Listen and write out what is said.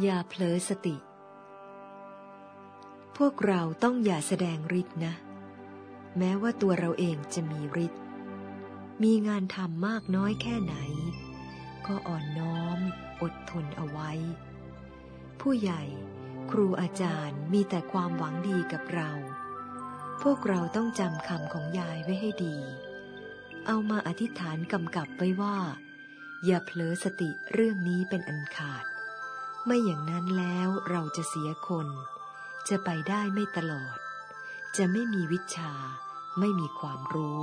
อย่าเผลอสติ พวกเราต้องอย่าแสดงฤทธิ์นะ แม้ว่าตัวเราเองจะมีฤทธิ์ มีงานทำมากน้อยแค่ไหน ก็อ่อนน้อม อดทนเอาไว้ ผู้ใหญ่ครูอาจารย์มีแต่ความหวังดีกับเรา พวกเราต้องจำคำของยายไว้ให้ดี เอามาอธิษฐานกำกับไว้ว่า อย่าเผลอสติเรื่องนี้เป็นอันขาด ไม่อย่างนั้นแล้วเราจะเสียคน จะไปได้ไม่ตลอด จะไม่มีวิชา ไม่มีความรู้